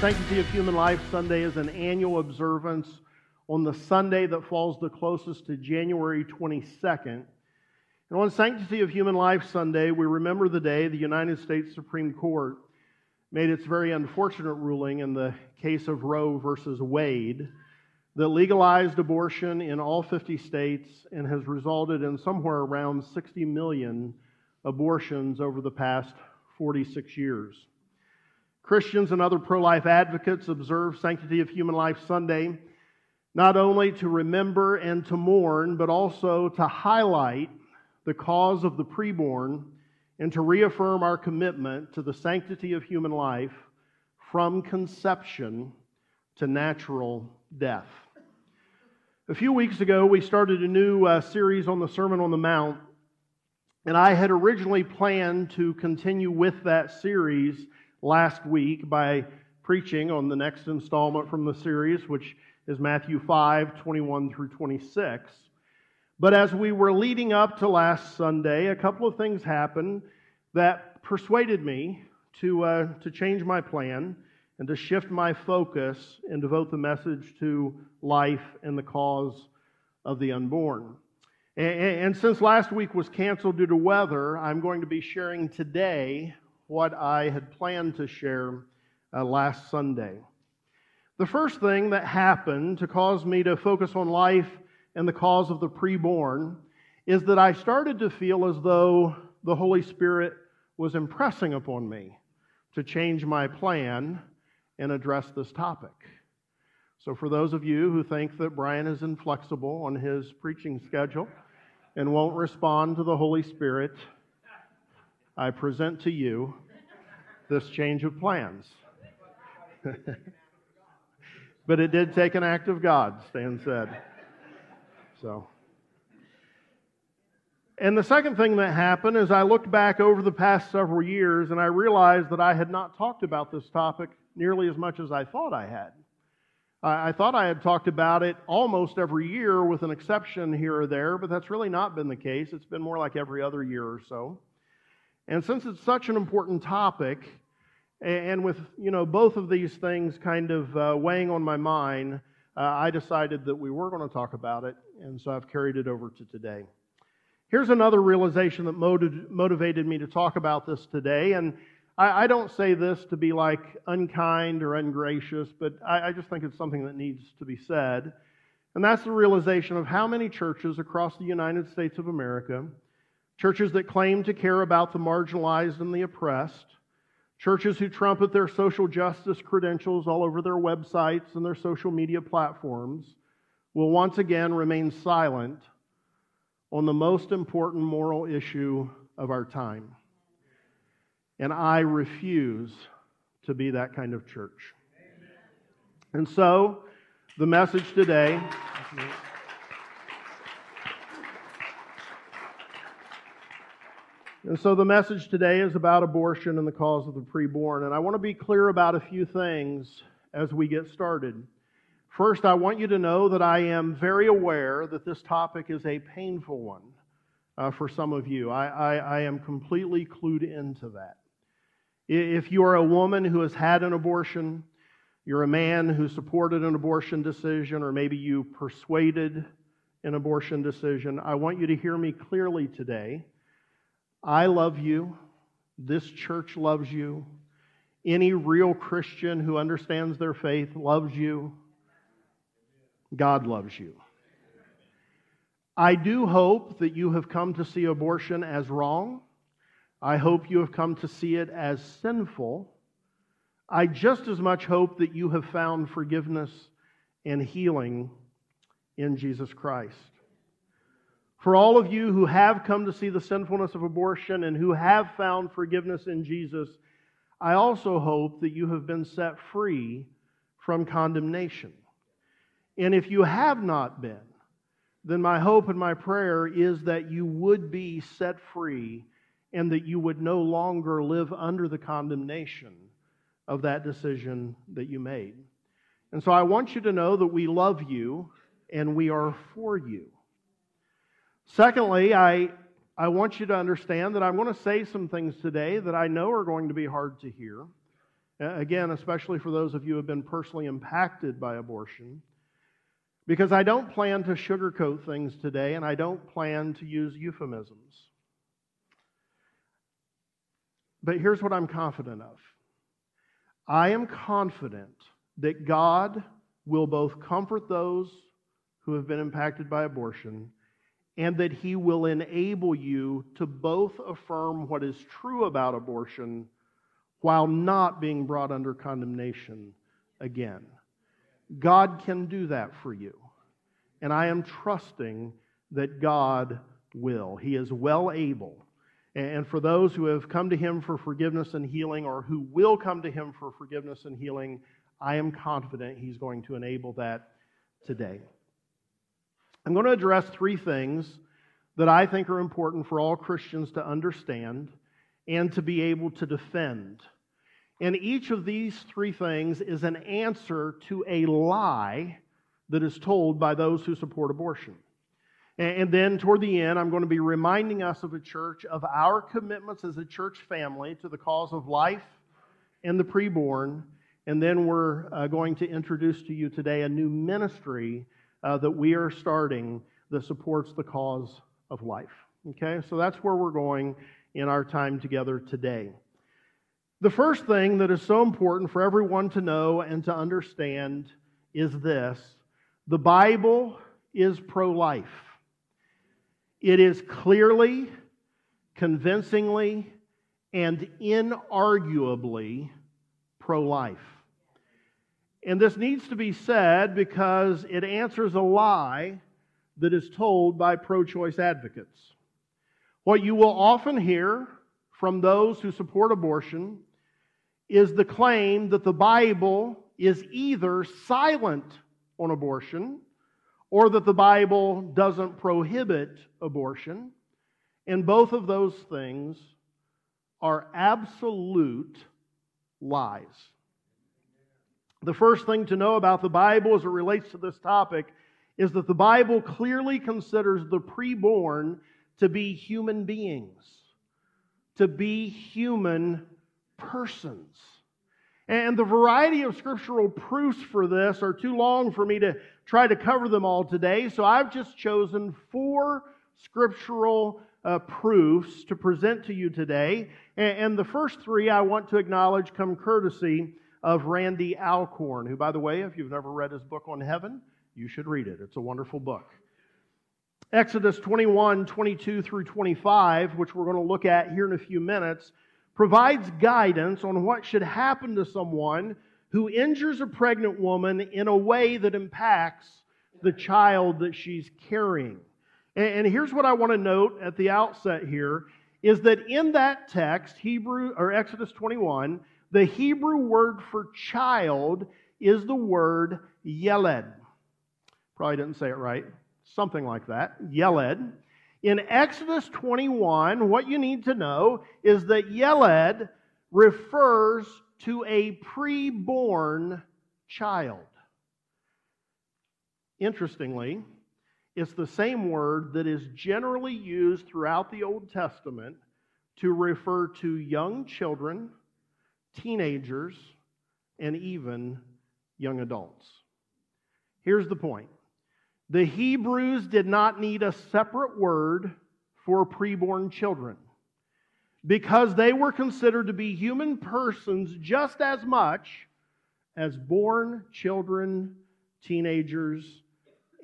Sanctity of Human Life Sunday is an annual observance on the Sunday that falls the closest to January 22nd. And on Sanctity of Human Life Sunday, we remember the day the United States Supreme Court made its very unfortunate ruling in the case of Roe versus Wade that legalized abortion in all 50 states and has resulted in somewhere around 60 million abortions over the past 46 years. Christians and other pro life advocates observe Sanctity of Human Life Sunday not only to remember and to mourn, but also to highlight the cause of the preborn and to reaffirm our commitment to the sanctity of human life from conception to natural death. A few weeks ago, we started a new uh, series on the Sermon on the Mount, and I had originally planned to continue with that series last week by preaching on the next installment from the series, which is Matthew 5 21 through 26. But as we were leading up to last Sunday, a couple of things happened that persuaded me to, uh, to change my plan and to shift my focus and devote the message to life and the cause of the unborn. And, and since last week was canceled due to weather, I'm going to be sharing today what I had planned to share uh, last Sunday. The first thing that happened to cause me to focus on life and the cause of the preborn is that I started to feel as though the Holy Spirit was impressing upon me to change my plan and address this topic. So, for those of you who think that Brian is inflexible on his preaching schedule and won't respond to the Holy Spirit, I present to you this change of plans. but it did take an act of God, Stan said. So. And the second thing that happened is I looked back over the past several years and I realized that I had not talked about this topic nearly as much as I thought I had. I thought I had talked about it almost every year with an exception here or there, but that's really not been the case. It's been more like every other year or so. And since it's such an important topic, and with you know both of these things kind of uh, weighing on my mind, uh, I decided that we were going to talk about it, and so I've carried it over to today. Here's another realization that motiv- motivated me to talk about this today, and I, I, don't say this to be like unkind or ungracious, but I, I just think it's something that needs to be said. And that's the realization of how many churches across the United States of America churches that claim to care about the marginalized and the oppressed, churches who trumpet their social justice credentials all over their websites and their social media platforms, will once again remain silent on the most important moral issue of our time. And I refuse to be that kind of church. And so, the message today. And so the message today is about abortion and the cause of the preborn. And I want to be clear about a few things as we get started. First, I want you to know that I am very aware that this topic is a painful one uh, for some of you. I, I, I am completely clued into that. If you are a woman who has had an abortion, you're a man who supported an abortion decision, or maybe you persuaded an abortion decision, I want you to hear me clearly today I love you. This church loves you. Any real Christian who understands their faith loves you. God loves you. I do hope that you have come to see abortion as wrong. I hope you have come to see it as sinful. I just as much hope that you have found forgiveness and healing in Jesus Christ. For all of you who have come to see the sinfulness of abortion and who have found forgiveness in Jesus, I also hope that you have been set free from condemnation. And if you have not been, then my hope and my prayer is that you would be set free and that you would no longer live under the condemnation of that decision that you made. And so I want you to know that we love you and we are for you. Secondly, I, I want you to understand that I'm going to say some things today that I know are going to be hard to hear. Again, especially for those of you who have been personally impacted by abortion, because I don't plan to sugarcoat things today and I don't plan to use euphemisms. But here's what I'm confident of I am confident that God will both comfort those who have been impacted by abortion and that He will enable you to both affirm what is true about abortion while not being brought under condemnation again. God can do that for you. And I am trusting that God will. He is well able. And for those who have come to Him for forgiveness and healing, or who will come to Him for forgiveness and healing, I am confident He's going to enable that today. I'm going to address three things that I think are important for all Christians to understand and to be able to defend. And each of these three things is an answer to a lie that is told by those who support abortion. And then toward the end, I'm going to be reminding us of a church of our commitments as a church family to the cause of life and the preborn. And then we're uh, going to introduce to you today a new ministry uh, that we are starting that supports the cause of life. Okay, so that's where we're going in our time together today. The first thing that is so important for everyone to know and to understand is this the Bible is pro life. It is clearly, convincingly, and inarguably pro life. And this needs to be said because it answers a lie that is told by pro choice advocates. What you will often hear from those who support abortion is the claim that the Bible is either silent on abortion or that the Bible doesn't prohibit abortion. And both of those things are absolute lies. The first thing to know about the Bible as it relates to this topic is that the Bible clearly considers the preborn to be human beings, to be human persons. And the variety of scriptural proofs for this are too long for me to try to cover them all today, so I've just chosen four scriptural uh, proofs to present to you today. And, and the first three I want to acknowledge come courtesy of Randy Alcorn, who, by the way, if you've never read his book on heaven, you should read it. It's a wonderful book. Exodus 21, 22 through 25, which we're going to look at here in a few minutes, provides guidance on what should happen to someone who injures a pregnant woman in a way that impacts the child that she's carrying. And here's what I want to note at the outset here is that in that text, Hebrew or Exodus 21, the Hebrew word for child is the word yeled. Probably didn't say it right. Something like that. Yeled. In Exodus 21, what you need to know is that Yeled refers to a preborn child. Interestingly, it's the same word that is generally used throughout the Old Testament to refer to young children, teenagers, and even young adults. Here's the point the Hebrews did not need a separate word for preborn children because they were considered to be human persons just as much as born children, teenagers,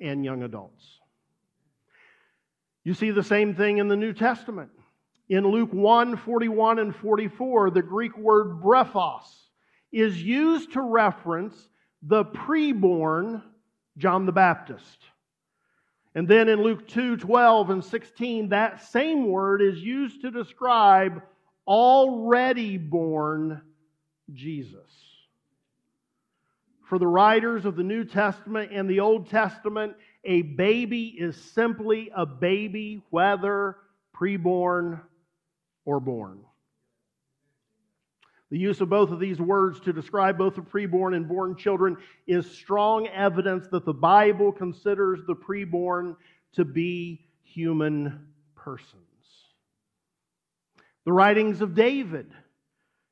and young adults. You see the same thing in the New Testament. In Luke 1 41 and 44, the Greek word brephos is used to reference the preborn John the Baptist. And then in Luke 2 12 and 16, that same word is used to describe already born Jesus. For the writers of the New Testament and the Old Testament, a baby is simply a baby, whether preborn or born. The use of both of these words to describe both the preborn and born children is strong evidence that the Bible considers the preborn to be human persons. The writings of David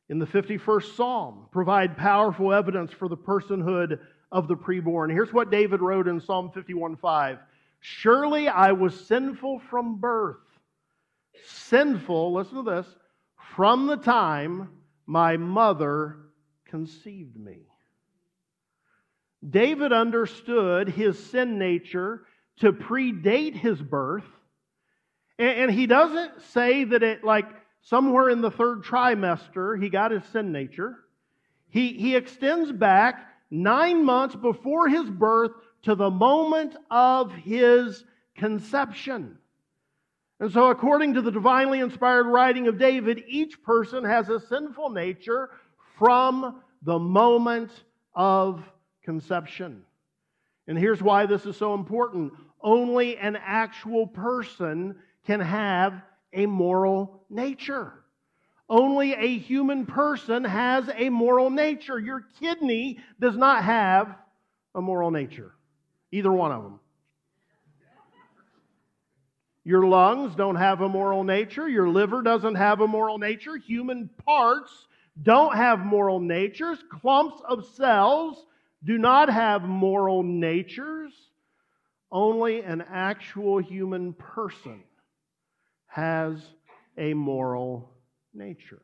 in the 51st Psalm provide powerful evidence for the personhood of the preborn. Here's what David wrote in Psalm 51:5. Surely I was sinful from birth. Sinful, listen to this, from the time my mother conceived me. David understood his sin nature to predate his birth. And he doesn't say that it, like, somewhere in the third trimester, he got his sin nature. He, he extends back nine months before his birth to the moment of his conception. And so, according to the divinely inspired writing of David, each person has a sinful nature from the moment of conception. And here's why this is so important only an actual person can have a moral nature. Only a human person has a moral nature. Your kidney does not have a moral nature, either one of them. Your lungs don't have a moral nature. Your liver doesn't have a moral nature. Human parts don't have moral natures. Clumps of cells do not have moral natures. Only an actual human person has a moral nature.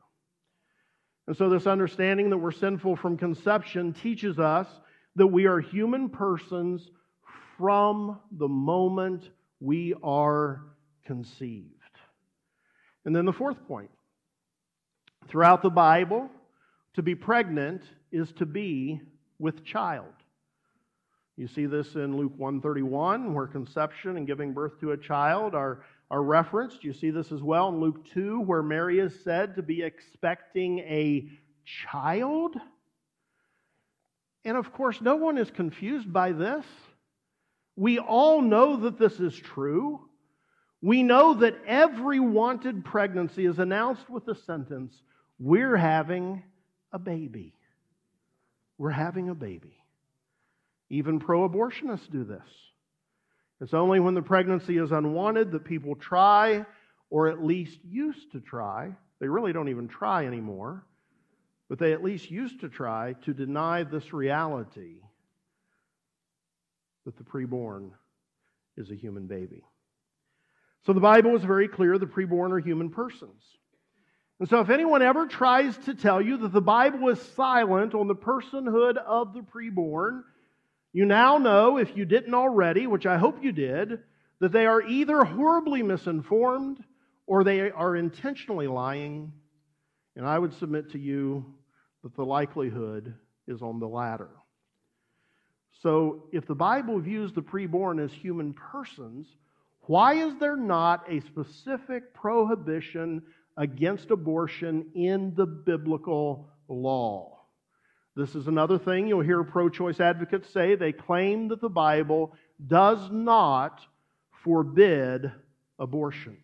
And so, this understanding that we're sinful from conception teaches us that we are human persons from the moment we are conceived. And then the fourth point throughout the Bible, to be pregnant is to be with child. You see this in Luke 131, where conception and giving birth to a child are, are referenced. You see this as well in Luke 2, where Mary is said to be expecting a child. And of course, no one is confused by this. We all know that this is true. We know that every wanted pregnancy is announced with the sentence, We're having a baby. We're having a baby. Even pro abortionists do this. It's only when the pregnancy is unwanted that people try, or at least used to try. They really don't even try anymore, but they at least used to try to deny this reality that the preborn is a human baby. So the Bible is very clear the preborn are human persons. And so, if anyone ever tries to tell you that the Bible is silent on the personhood of the preborn, you now know, if you didn't already, which I hope you did, that they are either horribly misinformed or they are intentionally lying. And I would submit to you that the likelihood is on the latter. So, if the Bible views the preborn as human persons, why is there not a specific prohibition against abortion in the biblical law? This is another thing you'll hear pro choice advocates say. They claim that the Bible does not forbid abortion.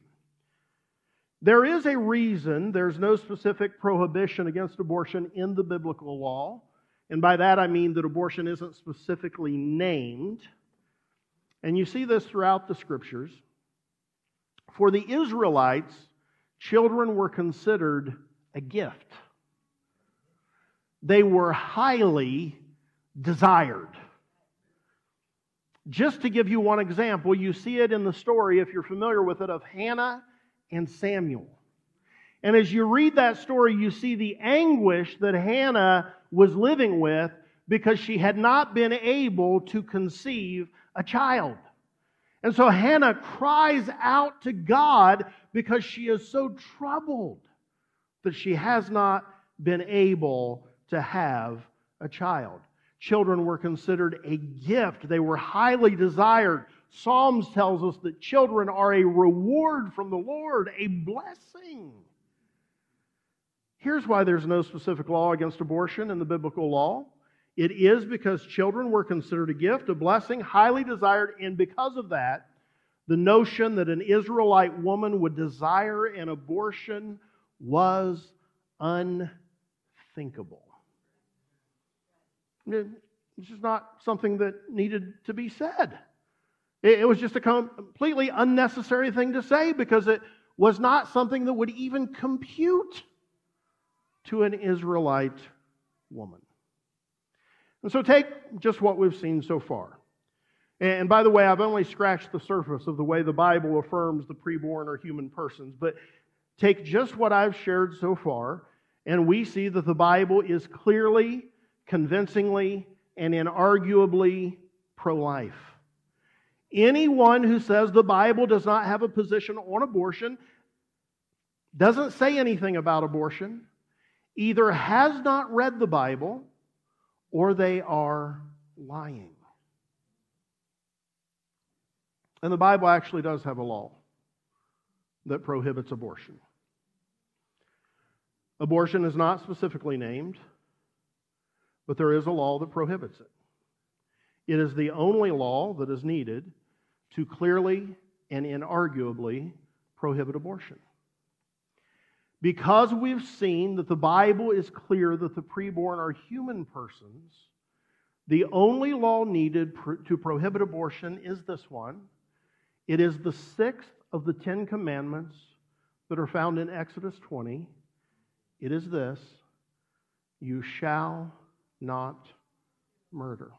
There is a reason there's no specific prohibition against abortion in the biblical law. And by that I mean that abortion isn't specifically named. And you see this throughout the scriptures. For the Israelites, children were considered a gift, they were highly desired. Just to give you one example, you see it in the story, if you're familiar with it, of Hannah and Samuel. And as you read that story, you see the anguish that Hannah was living with because she had not been able to conceive a child. And so Hannah cries out to God because she is so troubled that she has not been able to have a child. Children were considered a gift, they were highly desired. Psalms tells us that children are a reward from the Lord, a blessing. Here's why there's no specific law against abortion in the biblical law. It is because children were considered a gift, a blessing, highly desired, and because of that, the notion that an Israelite woman would desire an abortion was unthinkable. It's just not something that needed to be said. It was just a completely unnecessary thing to say because it was not something that would even compute to an Israelite woman. And so take just what we've seen so far. And by the way, I've only scratched the surface of the way the Bible affirms the preborn or human persons, but take just what I've shared so far, and we see that the Bible is clearly, convincingly, and inarguably pro life. Anyone who says the Bible does not have a position on abortion, doesn't say anything about abortion, either has not read the Bible or they are lying. And the Bible actually does have a law that prohibits abortion. Abortion is not specifically named, but there is a law that prohibits it. It is the only law that is needed to clearly and inarguably prohibit abortion. Because we've seen that the Bible is clear that the preborn are human persons, the only law needed to prohibit abortion is this one. It is the sixth of the Ten Commandments that are found in Exodus 20. It is this You shall not murder.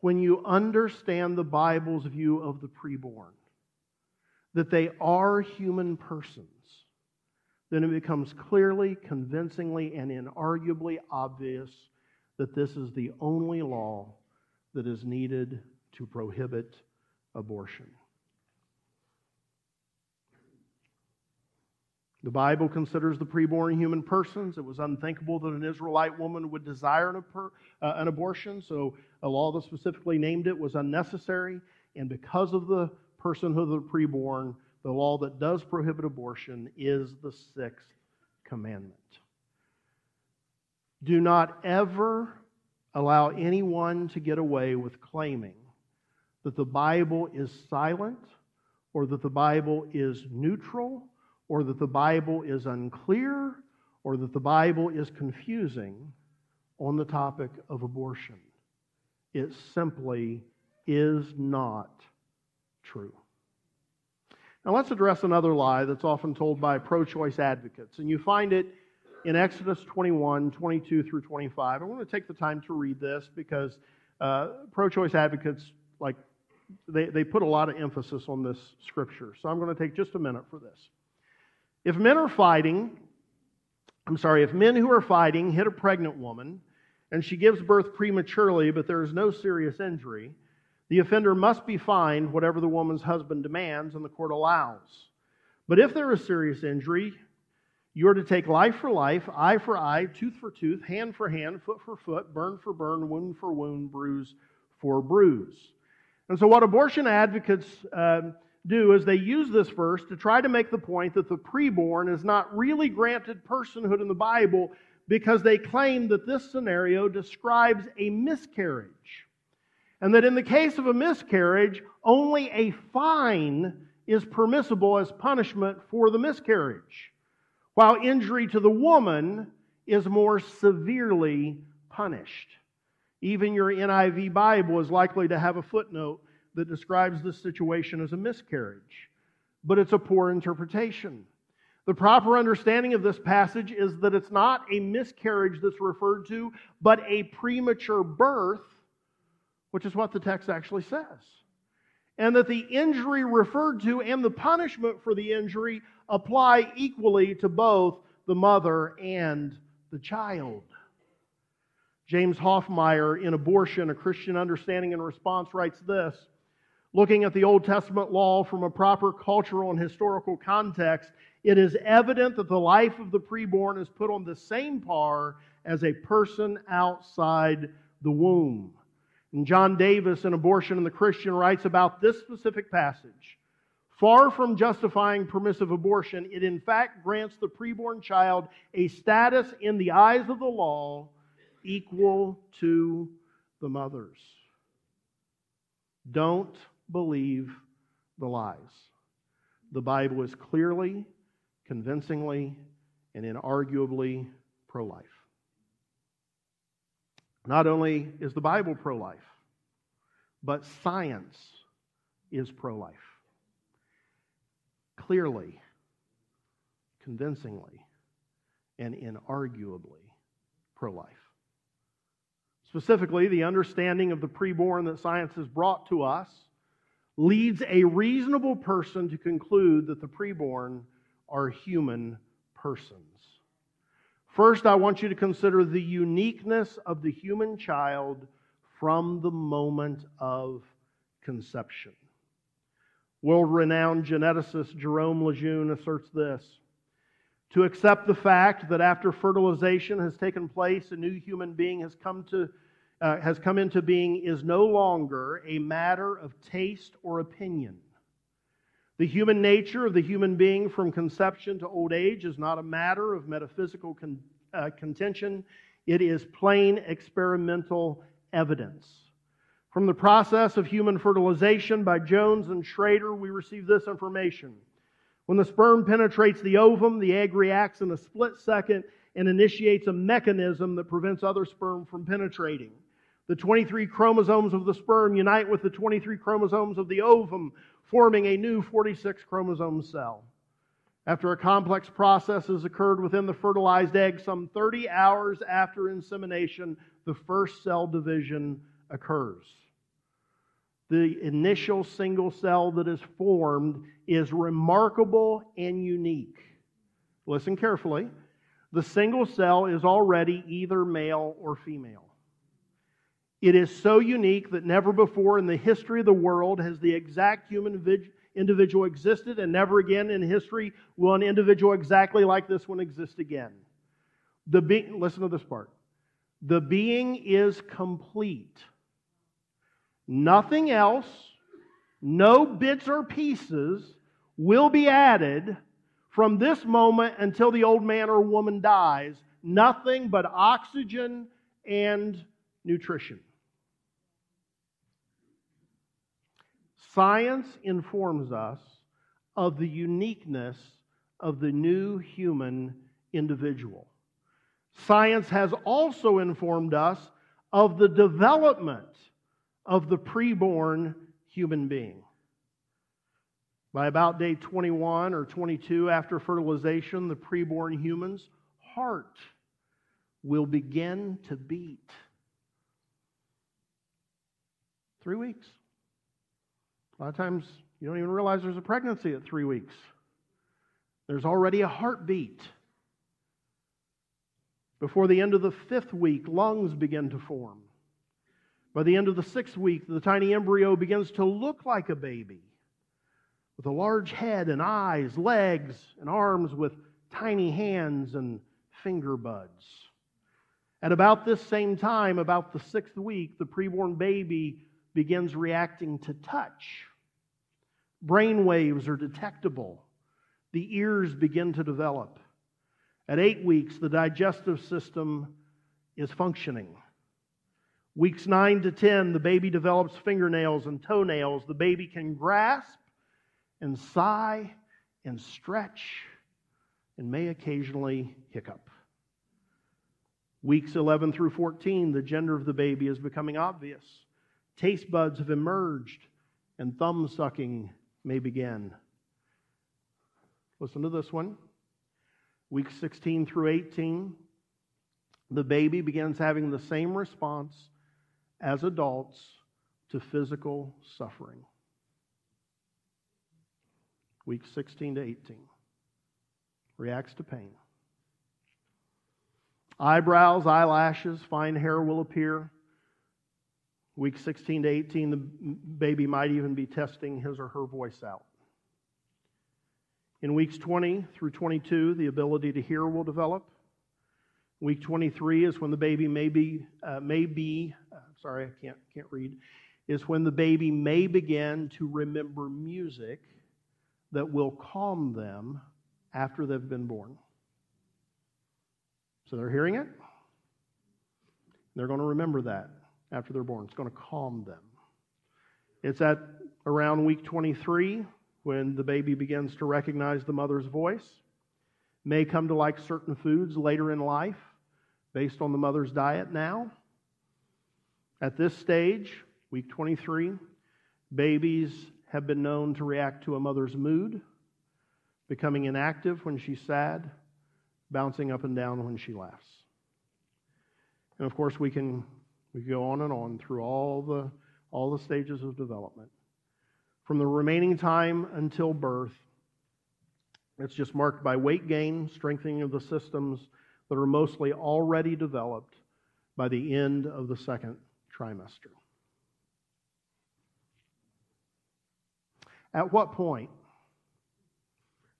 when you understand the Bible's view of the preborn, that they are human persons, then it becomes clearly, convincingly, and inarguably obvious that this is the only law that is needed to prohibit abortion. The Bible considers the preborn human persons. It was unthinkable that an Israelite woman would desire an, uh, an, abortion, so a law that specifically named it was unnecessary. And because of the personhood of the preborn, the law that does prohibit abortion is the sixth commandment. Do not ever allow anyone to get away with claiming that the Bible is silent or that the Bible is neutral or that the Bible is unclear, or that the Bible is confusing on the topic of abortion. It simply is not true. Now, let's address another lie that's often told by pro choice advocates, and you find it in Exodus 21, 22 through 25. I want to take the time to read this because uh, pro choice advocates, like, they, they put a lot of emphasis on this scripture. So I'm going to take just a minute for this. If men are fighting, I'm sorry, if men who are fighting hit a pregnant woman and she gives birth prematurely, but there is no serious injury, the offender must be fined whatever the woman's husband demands and the court allows. But if there is serious injury, you are to take life for life, eye for eye, tooth for tooth, hand for hand, foot for foot, burn for burn, wound for wound, bruise for bruise. And so, what abortion advocates uh, do is they use this verse to try to make the point that the preborn is not really granted personhood in the Bible because they claim that this scenario describes a miscarriage. And that in the case of a miscarriage, only a fine is permissible as punishment for the miscarriage, while injury to the woman is more severely punished. Even your NIV Bible is likely to have a footnote that describes this situation as a miscarriage, but it's a poor interpretation. The proper understanding of this passage is that it's not a miscarriage that's referred to, but a premature birth, which is what the text actually says. And that the injury referred to and the punishment for the injury apply equally to both the mother and the child. James Hoffmeier, in Abortion, A Christian Understanding and Response, writes this Looking at the Old Testament law from a proper cultural and historical context, it is evident that the life of the preborn is put on the same par as a person outside the womb. And John Davis, in Abortion and the Christian, writes about this specific passage. Far from justifying permissive abortion, it in fact grants the preborn child a status in the eyes of the law equal to the mother's. Don't believe the lies. The Bible is clearly, convincingly, and inarguably pro life. Not only is the Bible pro life, but science is pro life. Clearly, convincingly and inarguably pro life. Specifically, the understanding of the preborn that science has brought to us leads a reasonable person to conclude that the preborn are human persons. First, I want you to consider the uniqueness of the human child from the moment of conception. World renowned geneticist Jerome Lejeune asserts this to accept the fact that after fertilization has taken place, a new human being has come, to, uh, has come into being is no longer a matter of taste or opinion. The human nature of the human being from conception to old age is not a matter of metaphysical con- uh, contention, it is plain experimental evidence. From the process of human fertilization by Jones and Schrader, we receive this information. When the sperm penetrates the ovum, the egg reacts in a split second and initiates a mechanism that prevents other sperm from penetrating. The 23 chromosomes of the sperm unite with the 23 chromosomes of the ovum, forming a new 46 chromosome cell. After a complex process has occurred within the fertilized egg, some 30 hours after insemination, the first cell division occurs the initial single cell that is formed is remarkable and unique. Listen carefully. The single cell is already either male or female. It is so unique that never before in the history of the world has the exact human individual existed, and never again in history will an individual exactly like this one exist again. The be- listen to this part. The being is complete Nothing else, no bits or pieces will be added from this moment until the old man or woman dies. Nothing but oxygen and nutrition. Science informs us of the uniqueness of the new human individual. Science has also informed us of the development of the preborn human being. By about day 21 or 22 after fertilization, the preborn human's heart will begin to beat. Three weeks. A lot of times you don't even realize there's a pregnancy at three weeks. There's already a heartbeat. Before the end of the fifth week, lungs begin to form. By the end of the sixth week, the tiny embryo begins to look like a baby with a large head and eyes, legs and arms with tiny hands and finger buds. At about this same time, about the sixth week, the preborn baby begins reacting to touch. Brain waves are detectable. The ears begin to develop. At eight weeks, the digestive system is functioning. Weeks 9 to 10, the baby develops fingernails and toenails. The baby can grasp and sigh and stretch and may occasionally hiccup. Weeks 11 through 14, the gender of the baby is becoming obvious. Taste buds have emerged and thumb sucking may begin. Listen to this one. Week 16 through 18, the baby begins having the same response as adults to physical suffering. Week 16 to 18 reacts to pain. Eyebrows, eyelashes, fine hair will appear. Week 16 to 18, the baby might even be testing his or her voice out. In weeks 20 through 22, the ability to hear will develop. Week 23 is when the baby may be, uh, may be uh, sorry, I can't, can't read, is when the baby may begin to remember music that will calm them after they've been born. So they're hearing it. They're going to remember that after they're born. It's going to calm them. It's at around week 23 when the baby begins to recognize the mother's voice. May come to like certain foods later in life based on the mother's diet now. At this stage, week 23, babies have been known to react to a mother's mood. becoming inactive when she's sad, bouncing up and down when she laughs. And of course, we can we go on and on through all the all the stages of development. From the remaining time until birth, it's just marked by weight gain, strengthening of the systems that are mostly already developed by the end of the second trimester. At what point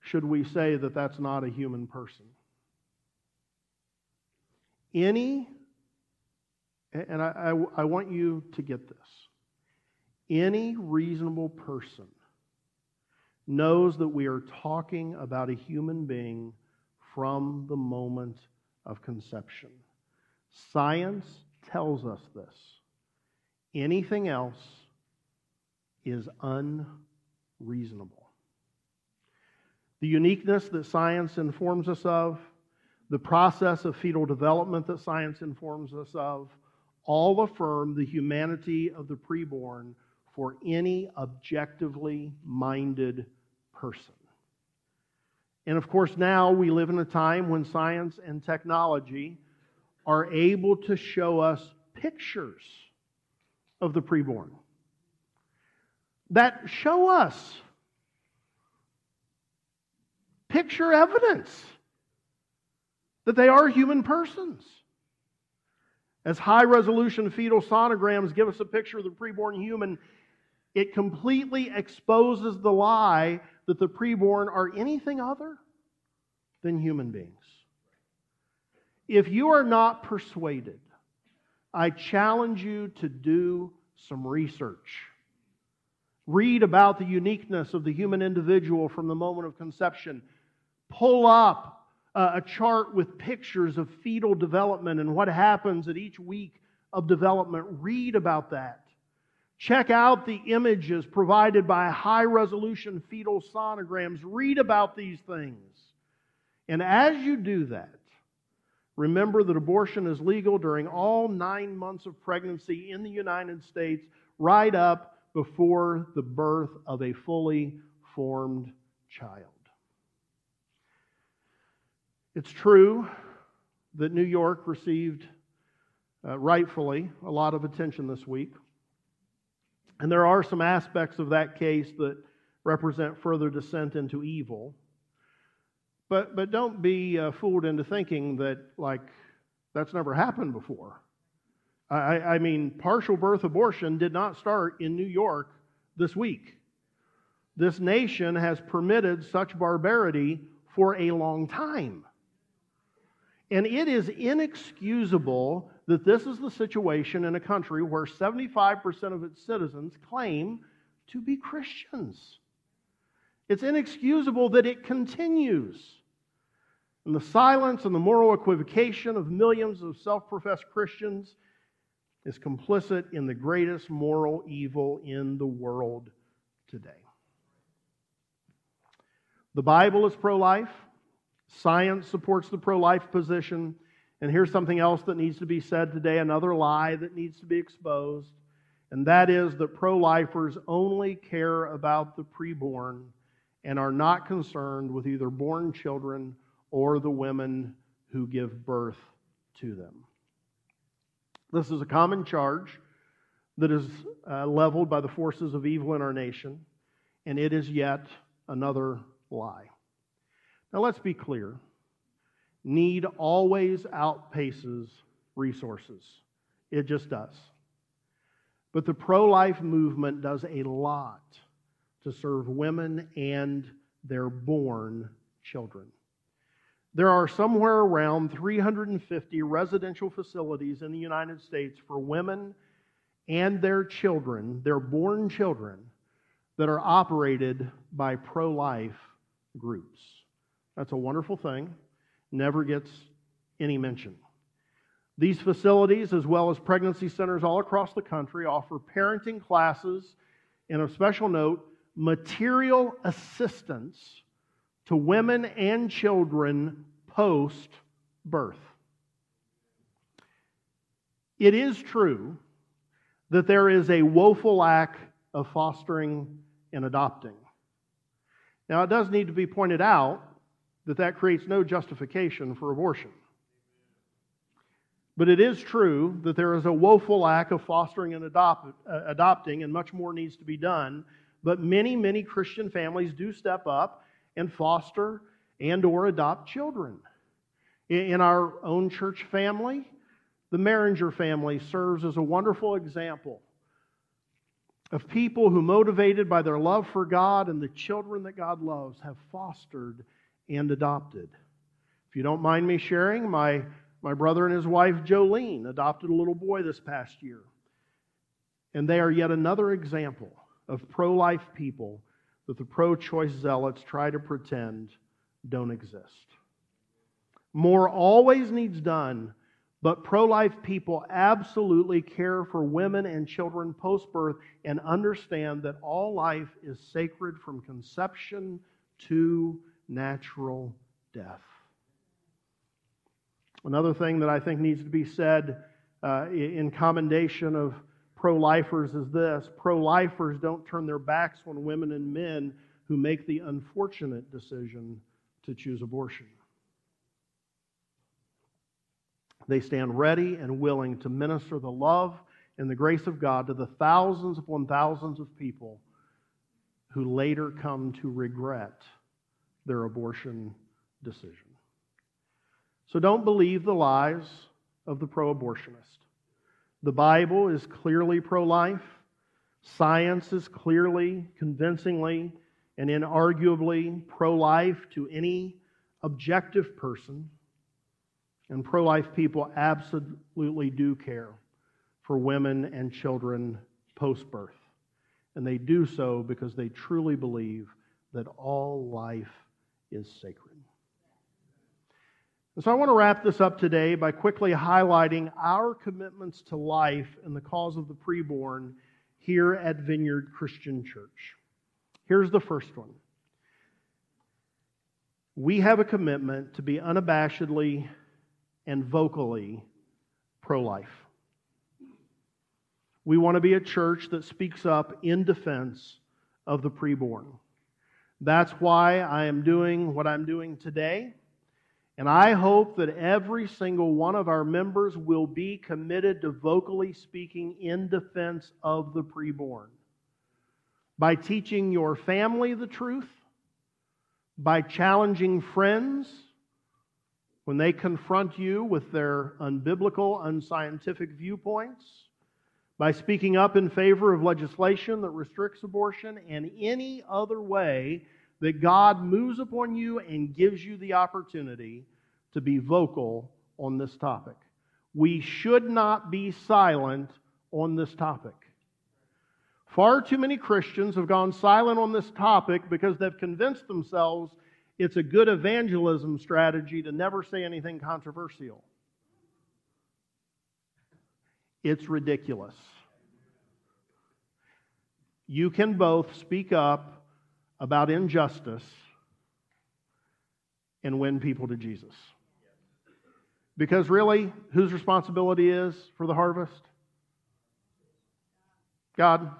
should we say that that's not a human person? Any, and I, I, I want you to get this, any reasonable person knows that we are talking about a human being from the moment of conception. Science tells us this. Anything else is unreasonable. The uniqueness that science informs us of, the process of fetal development that science informs us of, all affirm the humanity of the preborn for any objectively minded person. And of course, now we live in a time when science and technology are able to show us pictures of the preborn that show us picture evidence that they are human persons. As high resolution fetal sonograms give us a picture of the preborn human, it completely exposes the lie that the preborn are anything other than human beings. If you are not persuaded, I challenge you to do some research. Read about the uniqueness of the human individual from the moment of conception. Pull up a chart with pictures of fetal development and what happens at each week of development. Read about that. Check out the images provided by high resolution fetal sonograms. Read about these things. And as you do that, remember that abortion is legal during all nine months of pregnancy in the United States, right up before the birth of a fully formed child. It's true that New York received, uh, rightfully, a lot of attention this week. And there are some aspects of that case that represent further descent into evil. But, but don't be uh, fooled into thinking that, like, that's never happened before. I, I mean, partial birth abortion did not start in New York this week. This nation has permitted such barbarity for a long time. And it is inexcusable that this is the situation in a country where 75% of its citizens claim to be Christians. It's inexcusable that it continues. And the silence and the moral equivocation of millions of self professed Christians is complicit in the greatest moral evil in the world today. The Bible is pro life. Science supports the pro life position. And here's something else that needs to be said today another lie that needs to be exposed. And that is that pro lifers only care about the preborn and are not concerned with either born children or the women who give birth to them. This is a common charge that is uh, leveled by the forces of evil in our nation, and it is yet another lie. Now, let's be clear need always outpaces resources, it just does. But the pro life movement does a lot to serve women and their born children. There are somewhere around 350 residential facilities in the United States for women and their children, their born children, that are operated by pro life groups. That's a wonderful thing, never gets any mention. These facilities, as well as pregnancy centers all across the country, offer parenting classes and, of special note, material assistance to women and children post birth. It is true that there is a woeful lack of fostering and adopting. Now, it does need to be pointed out that that creates no justification for abortion. But it is true that there is a woeful lack of fostering and adopt, uh, adopting, and much more needs to be done. But many, many Christian families do step up and foster and or adopt children. In our own church family, the Maringer family serves as a wonderful example of people who, motivated by their love for God and the children that God loves, have fostered and adopted. If you don't mind me sharing, my, my brother and his wife, Jolene, adopted a little boy this past year. And they are yet another example of pro life people that the pro choice zealots try to pretend don't exist. More always needs done but pro life people absolutely care for women and children post birth and understand that all life is sacred from conception to natural death. Another thing that I think needs to be said uh, in commendation of pro lifers is this pro lifers don't turn their backs on women and men who make the unfortunate decision to choose abortion. They stand ready and willing to minister the love and the grace of God to the thousands upon thousands of people who later come to regret their abortion decision. So don't believe the lies of the pro abortionist. The Bible is clearly pro life, science is clearly, convincingly, and inarguably pro life to any objective person. And pro life people absolutely do care for women and children post birth. And they do so because they truly believe that all life is sacred. So I want to wrap this up today by quickly highlighting our commitments to life and the cause of the preborn here at Vineyard Christian Church. Here's the first one. We have a commitment to be unabashedly and vocally pro life. We want to be a church that speaks up in defense of the preborn. That's why I am doing what I'm doing today. And I hope that every single one of our members will be committed to vocally speaking in defense of the preborn. By teaching your family the truth, by challenging friends when they confront you with their unbiblical, unscientific viewpoints, by speaking up in favor of legislation that restricts abortion, and any other way that God moves upon you and gives you the opportunity to be vocal on this topic. We should not be silent on this topic. Far too many Christians have gone silent on this topic because they've convinced themselves it's a good evangelism strategy to never say anything controversial. It's ridiculous. You can both speak up about injustice and win people to Jesus. Because really, whose responsibility is for the harvest? God.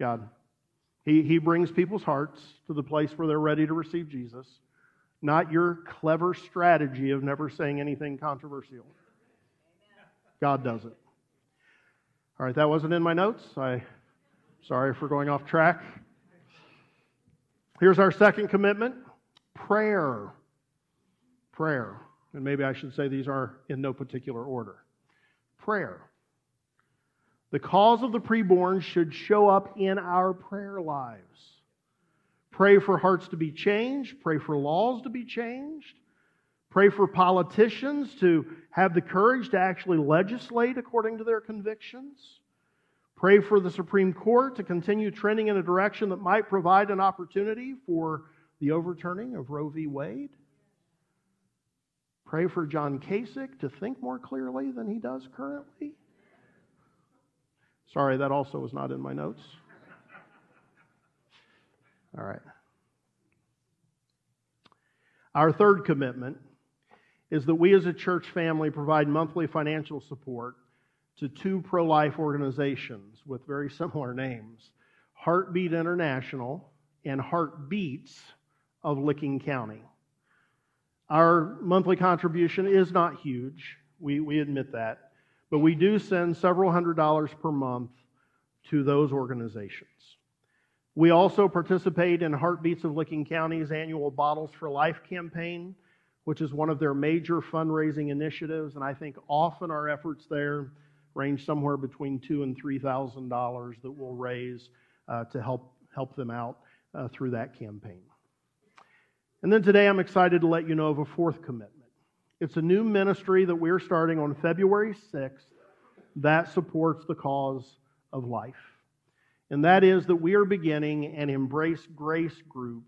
God. He, he brings people's hearts to the place where they're ready to receive Jesus, not your clever strategy of never saying anything controversial. God does it. All right, that wasn't in my notes. I sorry for going off track. Here's our second commitment prayer. Prayer. And maybe I should say these are in no particular order. Prayer. The cause of the preborn should show up in our prayer lives. Pray for hearts to be changed, pray for laws to be changed, pray for politicians to have the courage to actually legislate according to their convictions. Pray for the Supreme Court to continue trending in a direction that might provide an opportunity for the overturning of Roe v. Wade. Pray for John Kasich to think more clearly than he does currently. Sorry, that also was not in my notes. All right. Our third commitment is that we as a church family provide monthly financial support to two pro life organizations with very similar names Heartbeat International and heartbeats of Licking County. Our monthly contribution is not huge, we, we admit that, but we do send several hundred dollars per month to those organizations. We also participate in Heartbeats of Licking County's annual Bottles for Life campaign, which is one of their major fundraising initiatives, and I think often our efforts there range somewhere between two and three thousand dollars that we'll raise uh, to help help them out uh, through that campaign. And then today I'm excited to let you know of a fourth commitment. It's a new ministry that we're starting on February 6th that supports the cause of life. And that is that we are beginning an Embrace Grace group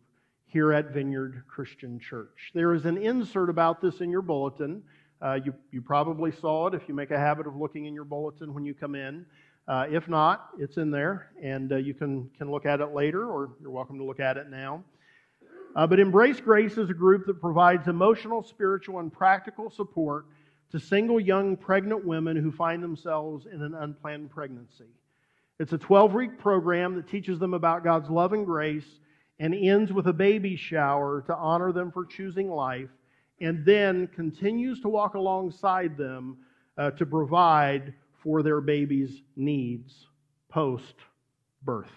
here at Vineyard Christian Church. There is an insert about this in your bulletin. Uh, you, you probably saw it if you make a habit of looking in your bulletin when you come in. Uh, if not, it's in there, and uh, you can, can look at it later, or you're welcome to look at it now. Uh, but Embrace Grace is a group that provides emotional, spiritual, and practical support to single young pregnant women who find themselves in an unplanned pregnancy. It's a 12 week program that teaches them about God's love and grace and ends with a baby shower to honor them for choosing life, and then continues to walk alongside them uh, to provide for their baby's needs post birth.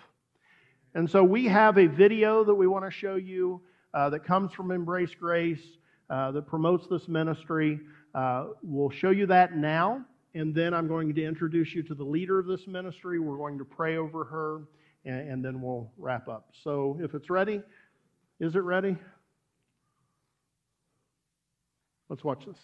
And so we have a video that we want to show you uh, that comes from Embrace Grace uh, that promotes this ministry. Uh, we'll show you that now, and then I'm going to introduce you to the leader of this ministry. We're going to pray over her, and, and then we'll wrap up. So if it's ready, is it ready? Let's watch this.